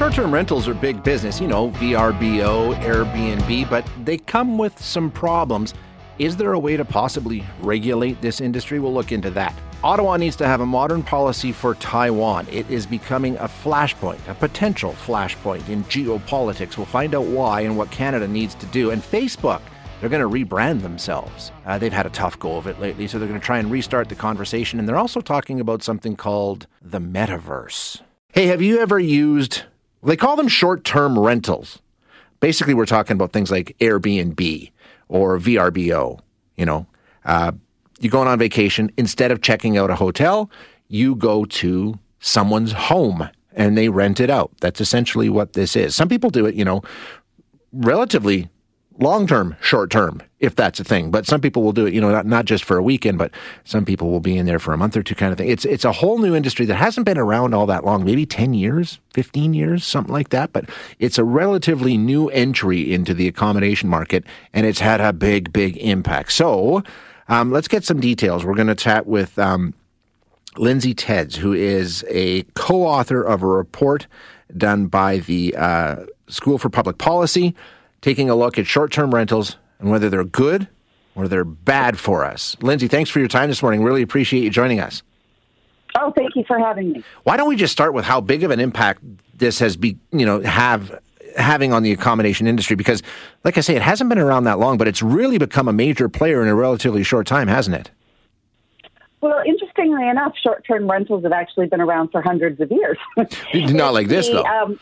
Short term rentals are big business, you know, VRBO, Airbnb, but they come with some problems. Is there a way to possibly regulate this industry? We'll look into that. Ottawa needs to have a modern policy for Taiwan. It is becoming a flashpoint, a potential flashpoint in geopolitics. We'll find out why and what Canada needs to do. And Facebook, they're going to rebrand themselves. Uh, they've had a tough go of it lately, so they're going to try and restart the conversation. And they're also talking about something called the metaverse. Hey, have you ever used, they call them short term rentals. Basically, we're talking about things like Airbnb or VRBO, you know. Uh, you're going on vacation, instead of checking out a hotel, you go to someone's home and they rent it out. That's essentially what this is. Some people do it, you know, relatively long term, short term, if that's a thing. But some people will do it, you know, not, not just for a weekend, but some people will be in there for a month or two kind of thing. It's it's a whole new industry that hasn't been around all that long, maybe 10 years, 15 years, something like that. But it's a relatively new entry into the accommodation market, and it's had a big, big impact. So um, let's get some details. We're going to chat with um, Lindsay Tedds, who is a co author of a report done by the uh, School for Public Policy, taking a look at short term rentals and whether they're good or they're bad for us. Lindsay, thanks for your time this morning. Really appreciate you joining us. Oh, thank you for having me. Why don't we just start with how big of an impact this has be, you know, have having on the accommodation industry because, like I say, it hasn't been around that long, but it's really become a major player in a relatively short time, hasn't it? Well, interestingly enough, short term rentals have actually been around for hundreds of years. Not like this, the, though. Um,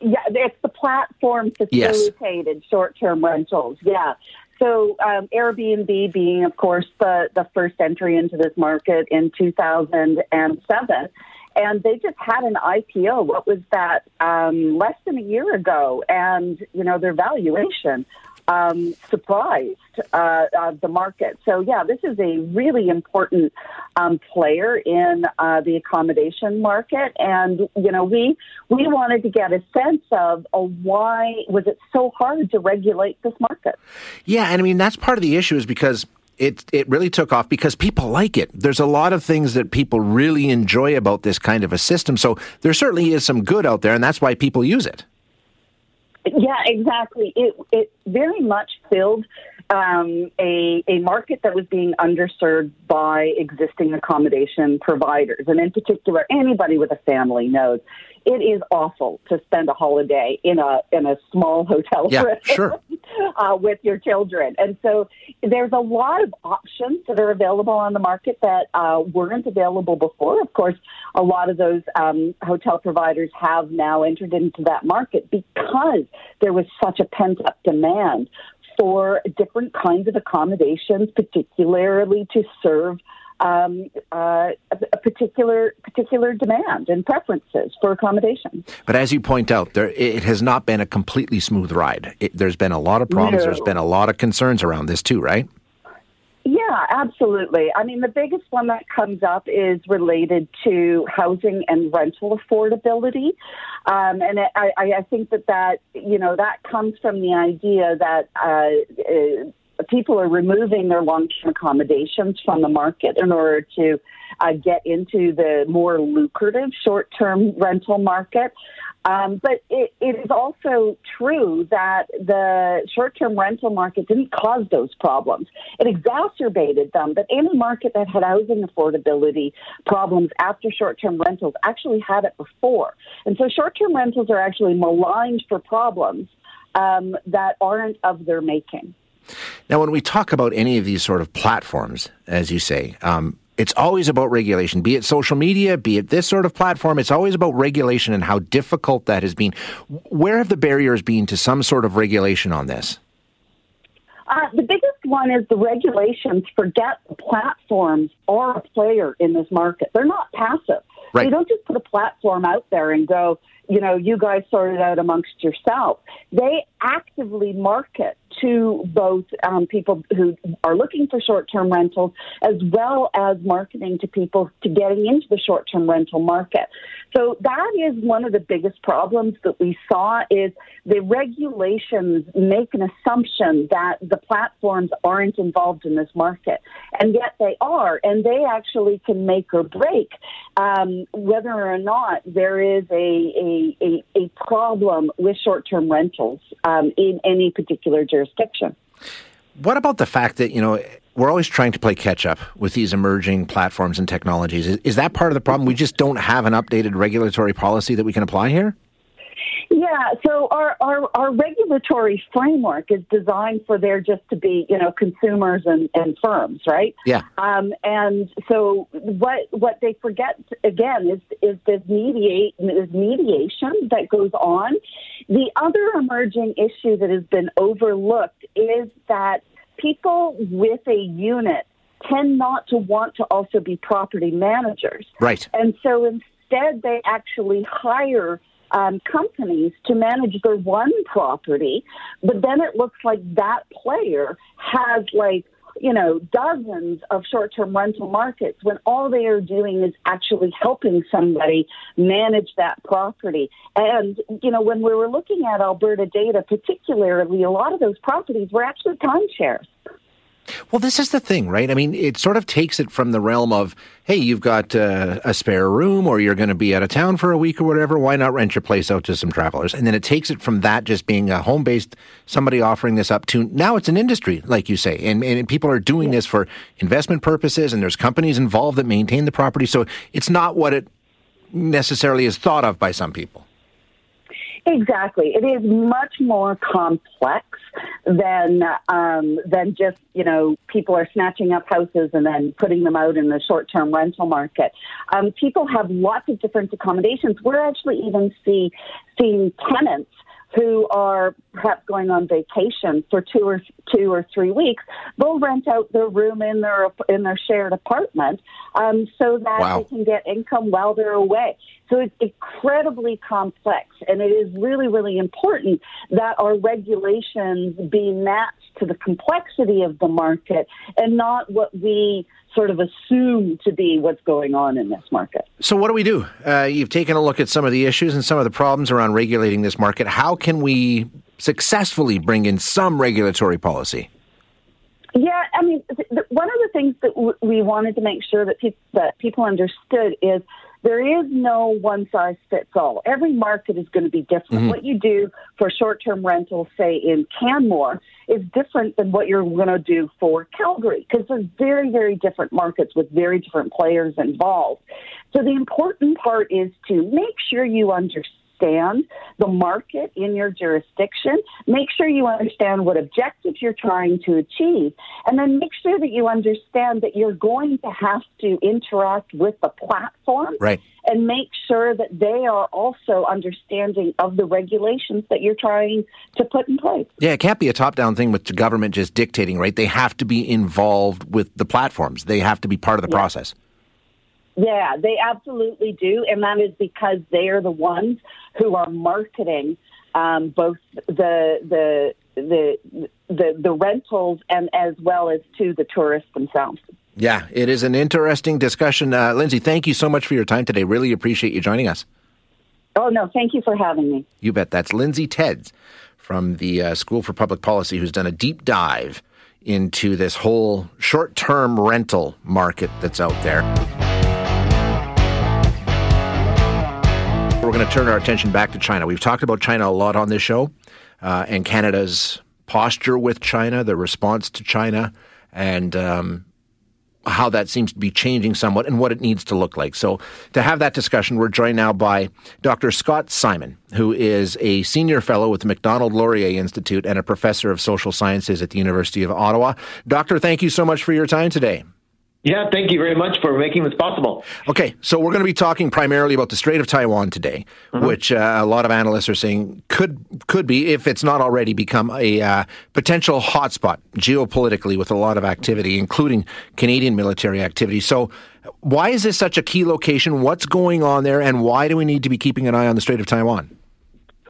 yeah, it's the platform facilitated yes. short term rentals. Yeah. So um, Airbnb being, of course, the, the first entry into this market in 2007 and they just had an IPO. What was that? Um, less than a year ago, and you know their valuation um, surprised uh, uh, the market. So yeah, this is a really important um, player in uh, the accommodation market, and you know we we wanted to get a sense of uh, why was it so hard to regulate this market. Yeah, and I mean that's part of the issue is because it it really took off because people like it. There's a lot of things that people really enjoy about this kind of a system. So there certainly is some good out there, and that's why people use it. Yeah, exactly. It it very much filled um, a a market that was being underserved by existing accommodation providers, and in particular, anybody with a family knows it is awful to spend a holiday in a in a small hotel yeah, room sure. uh, with your children. And so there's a lot of options that are available on the market that uh, weren't available before. Of course, a lot of those um, hotel providers have now entered into that market because there was such a pent up demand for different kinds of accommodations, particularly to serve um, uh, a particular particular demand and preferences for accommodation. But as you point out, there it has not been a completely smooth ride. It, there's been a lot of problems. No. There's been a lot of concerns around this too, right? Yeah, absolutely. I mean, the biggest one that comes up is related to housing and rental affordability, um, and I, I think that that you know that comes from the idea that. Uh, uh, people are removing their long-term accommodations from the market in order to uh, get into the more lucrative short-term rental market. Um, but it, it is also true that the short-term rental market didn't cause those problems. It exacerbated them. But any market that had housing affordability problems after short-term rentals actually had it before. And so short-term rentals are actually maligned for problems um, that aren't of their making. Now, when we talk about any of these sort of platforms, as you say, um, it's always about regulation, be it social media, be it this sort of platform. It's always about regulation and how difficult that has been. Where have the barriers been to some sort of regulation on this? Uh, the biggest one is the regulations forget the platforms are a player in this market. They're not passive. Right. They don't just put a platform out there and go, you know, you guys sort it out amongst yourself. They actively market to both um, people who are looking for short-term rentals as well as marketing to people to getting into the short-term rental market. So that is one of the biggest problems that we saw is the regulations make an assumption that the platforms aren't involved in this market, and yet they are, and they actually can make or break um, whether or not there is a, a, a, a problem with short-term rentals um, in any particular jurisdiction. What about the fact that, you know, we're always trying to play catch up with these emerging platforms and technologies? Is, is that part of the problem? We just don't have an updated regulatory policy that we can apply here? Yeah, so our, our, our regulatory framework is designed for there just to be, you know, consumers and, and firms, right? Yeah. Um, and so what what they forget again is is this mediate this mediation that goes on. The other emerging issue that has been overlooked is that people with a unit tend not to want to also be property managers. Right. And so instead they actually hire um, companies to manage their one property, but then it looks like that player has like you know dozens of short-term rental markets when all they are doing is actually helping somebody manage that property. And you know when we were looking at Alberta data, particularly a lot of those properties were actually timeshares. Well, this is the thing, right? I mean, it sort of takes it from the realm of, hey, you've got uh, a spare room or you're going to be out of town for a week or whatever. Why not rent your place out to some travelers? And then it takes it from that just being a home based, somebody offering this up to now it's an industry, like you say. And, and people are doing this for investment purposes and there's companies involved that maintain the property. So it's not what it necessarily is thought of by some people. Exactly. It is much more complex than um, than just you know people are snatching up houses and then putting them out in the short term rental market. Um, people have lots of different accommodations. We're actually even see seeing tenants who are perhaps going on vacation for two or two or three weeks, they'll rent out their room in their in their shared apartment um, so that wow. they can get income while they're away. So it's incredibly complex, and it is really, really important that our regulations be matched to the complexity of the market and not what we sort of assume to be what's going on in this market. So, what do we do? Uh, you've taken a look at some of the issues and some of the problems around regulating this market. How can we successfully bring in some regulatory policy? Yeah, I mean, th- th- one of the things that w- we wanted to make sure that, pe- that people understood is there is no one size fits all. Every market is going to be different. Mm-hmm. What you do for short term rentals, say in Canmore, is different than what you're going to do for Calgary because there's very, very different markets with very different players involved. So the important part is to make sure you understand understand the market in your jurisdiction. Make sure you understand what objectives you're trying to achieve. And then make sure that you understand that you're going to have to interact with the platform. Right. And make sure that they are also understanding of the regulations that you're trying to put in place. Yeah, it can't be a top down thing with the government just dictating, right? They have to be involved with the platforms, they have to be part of the yeah. process. Yeah, they absolutely do, and that is because they are the ones who are marketing um, both the the the the the rentals and as well as to the tourists themselves. Yeah, it is an interesting discussion, uh, Lindsay. Thank you so much for your time today. Really appreciate you joining us. Oh no, thank you for having me. You bet. That's Lindsay Tedds from the uh, School for Public Policy, who's done a deep dive into this whole short-term rental market that's out there. We're going to turn our attention back to China. We've talked about China a lot on this show uh, and Canada's posture with China, the response to China, and um, how that seems to be changing somewhat and what it needs to look like. So, to have that discussion, we're joined now by Dr. Scott Simon, who is a senior fellow with the Macdonald Laurier Institute and a professor of social sciences at the University of Ottawa. Doctor, thank you so much for your time today. Yeah, thank you very much for making this possible. Okay, so we're going to be talking primarily about the Strait of Taiwan today, mm-hmm. which uh, a lot of analysts are saying could could be, if it's not already, become a uh, potential hotspot geopolitically with a lot of activity, including Canadian military activity. So Why is this such a key location? What's going on there, and why do we need to be keeping an eye on the Strait of Taiwan?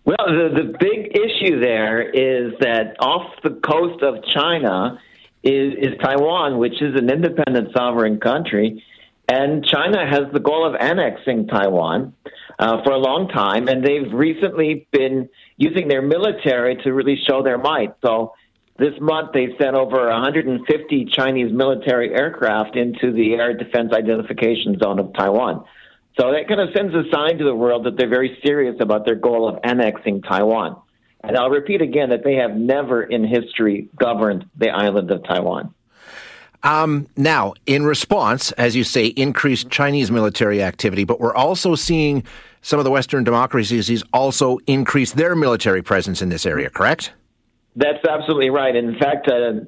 Well, the, the big issue there is that off the coast of China is, is Taiwan, which is an independent sovereign country. And China has the goal of annexing Taiwan uh, for a long time, and they've recently been using their military to really show their might. So this month they sent over 150 Chinese military aircraft into the air defense identification zone of Taiwan. So that kind of sends a sign to the world that they're very serious about their goal of annexing Taiwan. And I'll repeat again that they have never in history governed the island of Taiwan. Um, now, in response, as you say, increased Chinese military activity, but we're also seeing some of the Western democracies also increase their military presence in this area, correct? That's absolutely right. In fact, uh,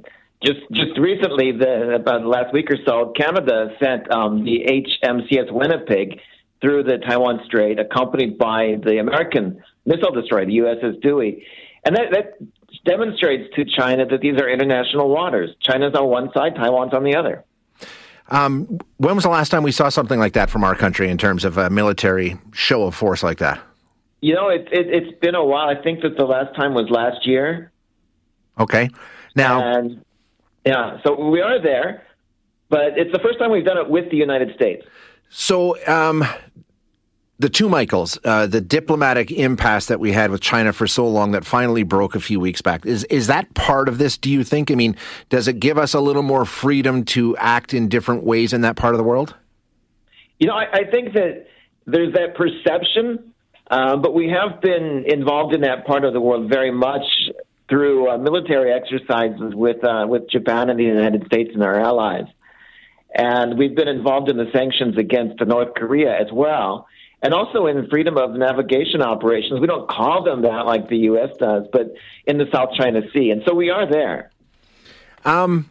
just just recently, the, about last week or so, Canada sent um, the HMCS Winnipeg through the Taiwan Strait, accompanied by the American missile destroyer, the USS Dewey. And that, that demonstrates to China that these are international waters. China's on one side, Taiwan's on the other. Um, when was the last time we saw something like that from our country in terms of a military show of force like that? You know, it, it, it's been a while. I think that the last time was last year. Okay. Now, and, yeah, so we are there, but it's the first time we've done it with the United States. So, um, the two Michaels, uh, the diplomatic impasse that we had with China for so long that finally broke a few weeks back, is is that part of this? Do you think? I mean, does it give us a little more freedom to act in different ways in that part of the world? You know, I, I think that there's that perception, uh, but we have been involved in that part of the world very much through uh, military exercises with uh, with Japan and the United States and our allies, and we've been involved in the sanctions against North Korea as well and also in freedom of navigation operations. We don't call them that like the U.S. does, but in the South China Sea. And so we are there. Um,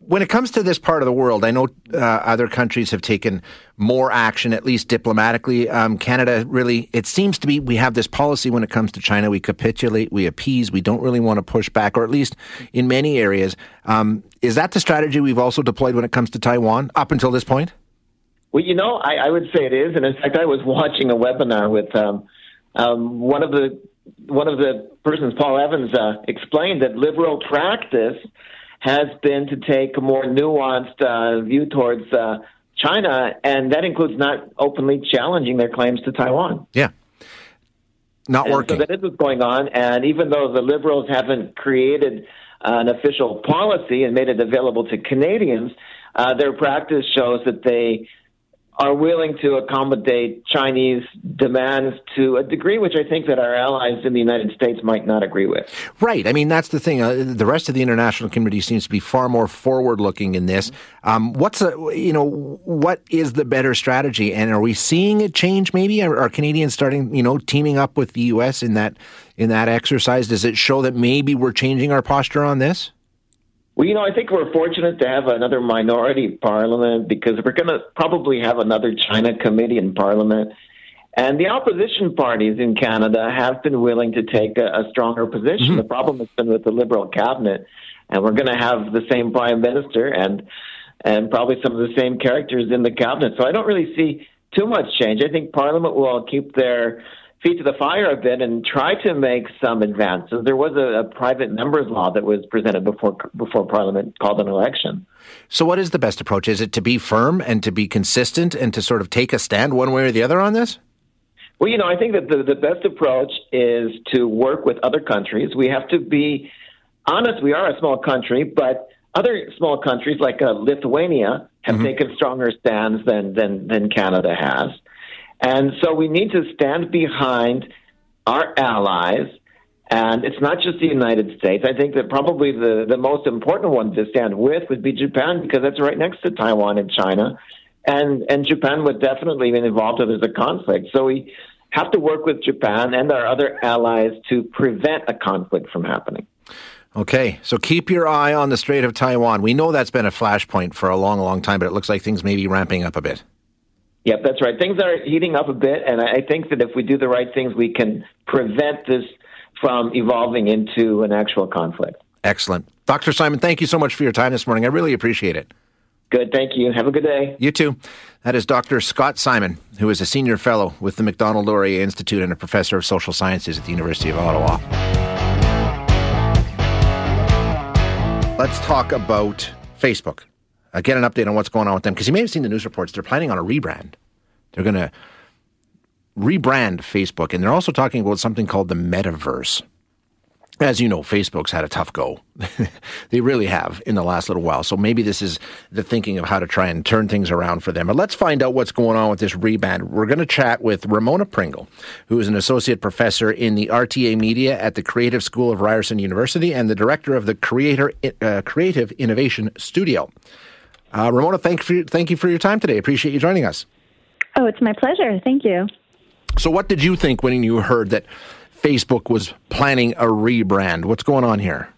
when it comes to this part of the world, I know uh, other countries have taken more action, at least diplomatically. Um, Canada really, it seems to be, we have this policy when it comes to China. We capitulate, we appease, we don't really want to push back, or at least in many areas. Um, is that the strategy we've also deployed when it comes to Taiwan up until this point? Well, you know, I, I would say it is, and in fact, I was watching a webinar with um, um, one of the one of the persons, Paul Evans, uh, explained that liberal practice has been to take a more nuanced uh, view towards uh, China, and that includes not openly challenging their claims to Taiwan. Yeah. Not and working. So that is what's going on. And even though the Liberals haven't created an official policy and made it available to Canadians, uh, their practice shows that they are willing to accommodate Chinese demands to a degree which I think that our allies in the United States might not agree with. Right. I mean, that's the thing. Uh, the rest of the international community seems to be far more forward-looking in this. Um, what's a, you know what is the better strategy, and are we seeing a change? Maybe are, are Canadians starting you know teaming up with the U.S. in that in that exercise? Does it show that maybe we're changing our posture on this? Well, you know, I think we're fortunate to have another minority parliament because we're going to probably have another China committee in parliament. And the opposition parties in Canada have been willing to take a, a stronger position. Mm-hmm. The problem has been with the Liberal cabinet, and we're going to have the same prime minister and and probably some of the same characters in the cabinet. So I don't really see too much change. I think Parliament will keep their feet to the fire a bit and try to make some advances. There was a, a, private members law that was presented before before Parliament called an election. So, what is the best approach? Is it to be firm and to be consistent and to sort of take a stand one way or the other on this? Well, you know, I think that the, the best approach is to work with other countries. We have to be honest. We are a small country, but other small countries like uh, Lithuania have mm-hmm. taken stronger stands than, than than Canada has. And so we need to stand behind our allies. And it's not just the United States. I think that probably the, the most important one to stand with would be Japan because that's right next to Taiwan and China. And, and Japan would definitely be involved if there's a conflict. So we have to work with Japan and our other allies to prevent a conflict from happening. Okay, so keep your eye on the Strait of Taiwan. We know that's been a flashpoint for a long, long time, but it looks like things may be ramping up a bit. Yep, that's right. Things are heating up a bit, and I think that if we do the right things, we can prevent this from evolving into an actual conflict. Excellent. Dr. Simon, thank you so much for your time this morning. I really appreciate it. Good, thank you. Have a good day. You too. That is Dr. Scott Simon, who is a senior fellow with the Macdonald Laurier Institute and a professor of social sciences at the University of Ottawa. Let's talk about Facebook. Uh, get an update on what's going on with them because you may have seen the news reports. They're planning on a rebrand. They're going to rebrand Facebook, and they're also talking about something called the metaverse as you know, Facebook's had a tough go. they really have in the last little while. So maybe this is the thinking of how to try and turn things around for them. But let's find out what's going on with this rebrand. We're going to chat with Ramona Pringle, who is an associate professor in the RTA Media at the Creative School of Ryerson University and the director of the Creator uh, Creative Innovation Studio. Uh, Ramona, thank, for, thank you for your time today. Appreciate you joining us. Oh, it's my pleasure. Thank you. So, what did you think when you heard that Facebook was planning a rebrand. What's going on here?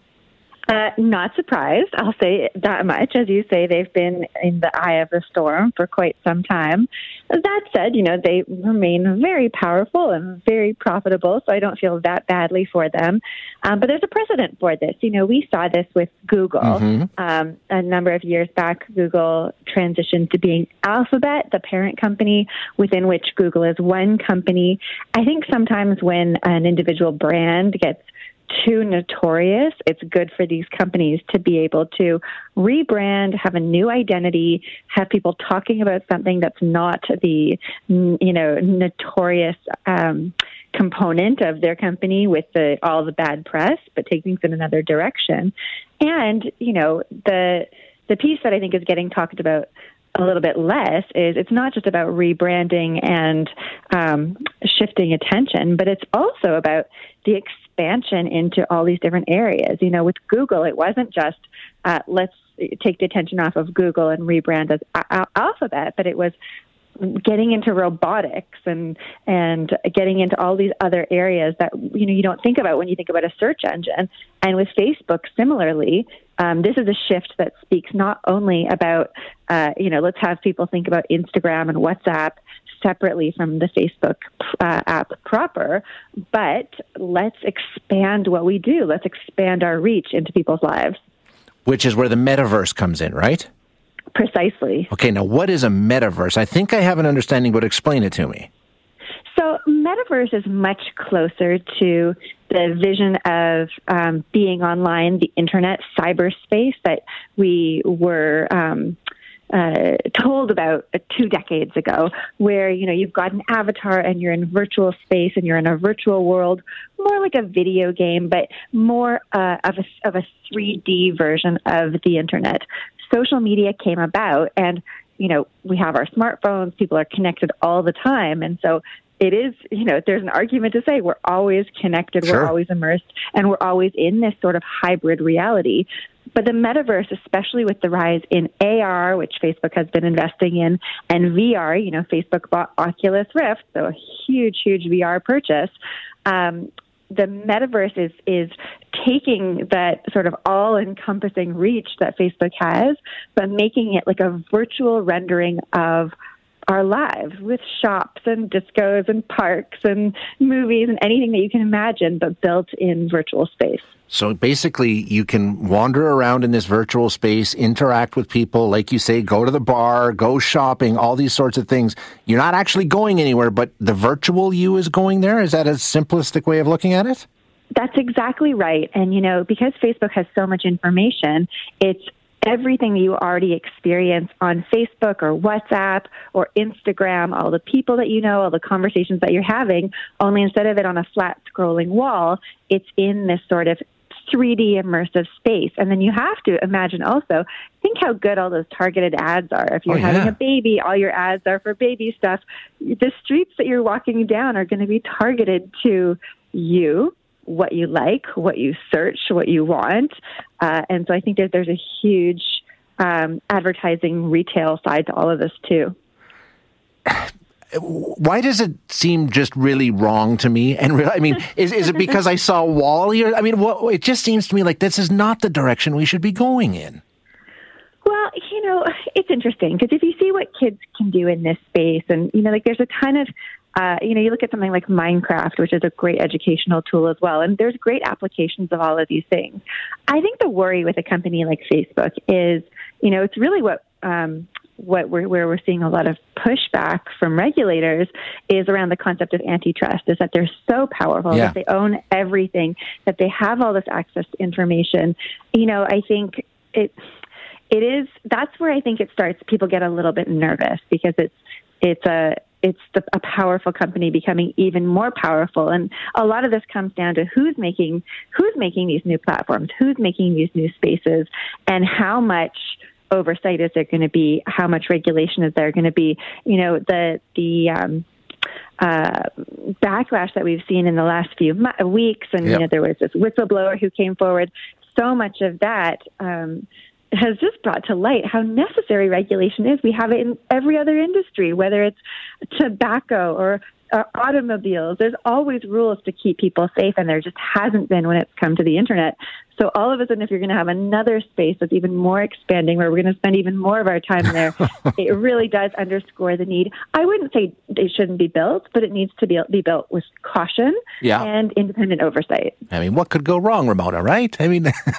Uh, not surprised. I'll say that much. As you say, they've been in the eye of the storm for quite some time. That said, you know, they remain very powerful and very profitable, so I don't feel that badly for them. Um, but there's a precedent for this. You know, we saw this with Google. Mm-hmm. Um, a number of years back, Google transitioned to being Alphabet, the parent company within which Google is one company. I think sometimes when an individual brand gets too notorious, it's good for these companies to be able to rebrand, have a new identity, have people talking about something that's not the you know notorious um, component of their company with the all the bad press, but take things in another direction. And you know the the piece that I think is getting talked about a little bit less is it's not just about rebranding and um, shifting attention, but it's also about the expansion into all these different areas. You know, with Google, it wasn't just uh, let's take the attention off of Google and rebrand as Alphabet, but it was getting into robotics and and getting into all these other areas that you know you don't think about when you think about a search engine. And with Facebook, similarly, um, this is a shift that speaks not only about uh, you know let's have people think about Instagram and WhatsApp separately from the Facebook uh, app proper, but let's expand what we do. Let's expand our reach into people's lives. Which is where the metaverse comes in, right? Precisely. Okay, now what is a metaverse? I think I have an understanding, but explain it to me. So, metaverse is much closer to the vision of um, being online, the internet, cyberspace that we were um, uh, told about uh, two decades ago, where you know you've got an avatar and you're in virtual space and you're in a virtual world, more like a video game, but more uh, of a of a 3D version of the internet. Social media came about and you know we have our smartphones people are connected all the time. And so it is you know there's an argument to say we're always connected sure. we're always immersed and we're always in this sort of hybrid reality but the metaverse especially with the rise in AR which Facebook has been investing in and VR you know Facebook bought Oculus Rift so a huge huge VR purchase um, the metaverse is is taking that sort of all encompassing reach that Facebook has, but making it like a virtual rendering of our lives with shops and discos and parks and movies and anything that you can imagine, but built in virtual space. So basically, you can wander around in this virtual space, interact with people, like you say, go to the bar, go shopping, all these sorts of things. You're not actually going anywhere, but the virtual you is going there. Is that a simplistic way of looking at it? That's exactly right. And, you know, because Facebook has so much information, it's everything that you already experience on Facebook or WhatsApp or Instagram, all the people that you know, all the conversations that you're having, only instead of it on a flat scrolling wall, it's in this sort of 3D immersive space. And then you have to imagine also, think how good all those targeted ads are. If you're oh, having a baby, all your ads are for baby stuff. The streets that you're walking down are going to be targeted to you what you like, what you search, what you want. Uh, and so I think that there's a huge um, advertising retail side to all of this too. Why does it seem just really wrong to me? And re- I mean, is is it because I saw WALL-E? Or, I mean, what, it just seems to me like this is not the direction we should be going in. Well, you know, it's interesting because if you see what kids can do in this space, and you know, like there's a ton of uh, you know, you look at something like Minecraft, which is a great educational tool as well, and there's great applications of all of these things. I think the worry with a company like Facebook is, you know, it's really what um, what we're, where we're seeing a lot of pushback from regulators is around the concept of antitrust is that they're so powerful Yeah. that they own everything that they have all this access to information you know i think it it is that's where i think it starts people get a little bit nervous because it's it's a it's the, a powerful company becoming even more powerful and a lot of this comes down to who's making who's making these new platforms who's making these new spaces and how much oversight is there going to be how much regulation is there going to be you know the the um uh, backlash that we've seen in the last few mo- weeks, and Yep. you know there was this whistleblower who came forward. So much of that um, has just brought to light how necessary regulation is. We have it in every other industry, whether it's tobacco or uh, automobiles. There's always rules to keep people safe, and there just hasn't been when it's come to the internet. So all of a sudden, if you're going to have another space that's even more expanding, where we're going to spend even more of our time there, it really does underscore the need. I wouldn't say it shouldn't be built, but it needs to be be built with caution Yeah. and independent oversight. I mean, what could go wrong, Ramona, right? I mean,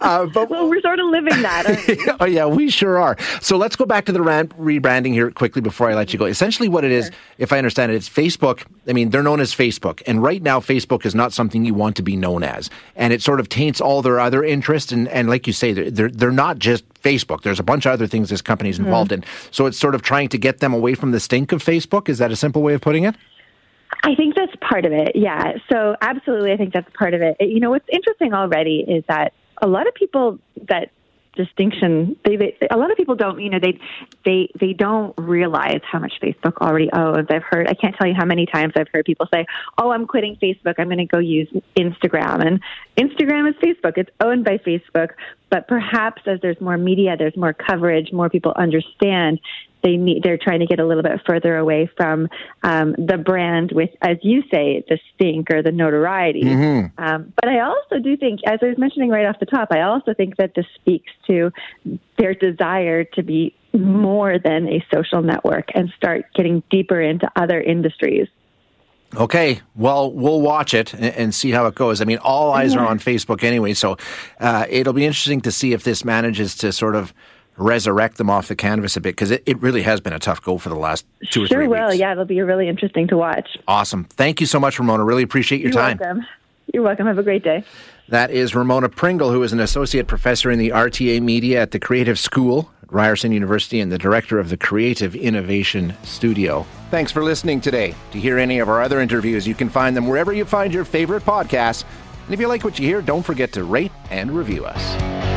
uh, but Well, we're sort of living that. oh yeah, we sure are. So let's go back to the ran- rebranding here quickly before I let you go. Essentially, what it is, if I understand it, it's Facebook. I mean, they're known as Facebook, and right now, Facebook is not something you want to be known as, and it sort of taints all their other interests. And, and like you say, they're, they're they're not just Facebook. There's a bunch of other things this company's involved mm-hmm. in. So it's sort of trying to get them away from the stink of Facebook. Is that a simple way of putting it? I think that's part of it. Yeah. So absolutely, I think that's part of it. You know, what's interesting already is that a lot of people that distinction. They, they a lot of people don't you know they they they don't realize how much facebook already owes i've heard i can't tell you how many times i've heard people say oh i'm quitting facebook. I'm going to go use instagram. And instagram is facebook. It's owned by facebook. But perhaps as there's more media there's more coverage more people understand they need they're trying to get a little bit further away from um, the brand with as you say the stink or the notoriety. Um, but i also do think as i was mentioning right off the top i also think that this speaks to their desire to be more than a social network and start getting deeper into other industries. Okay, well, we'll watch it and, and see how it goes. I mean, all eyes are on Facebook anyway, so uh, it'll be interesting to see if this manages to sort of resurrect them off the canvas a bit because it, it really has been a tough go for the last two or sure three will weeks. yeah it'll be really interesting to watch Awesome. Thank you so much, Ramona. Really appreciate your you're time. welcome you're welcome have a great day That is Ramona Pringle, who is an associate professor in the RTA Media at the Creative School at Ryerson University and the director of the Creative Innovation Studio. Thanks for listening today. To hear any of our other interviews, you can find them wherever you find your favorite podcasts. And if you like what you hear, don't forget to rate and review us.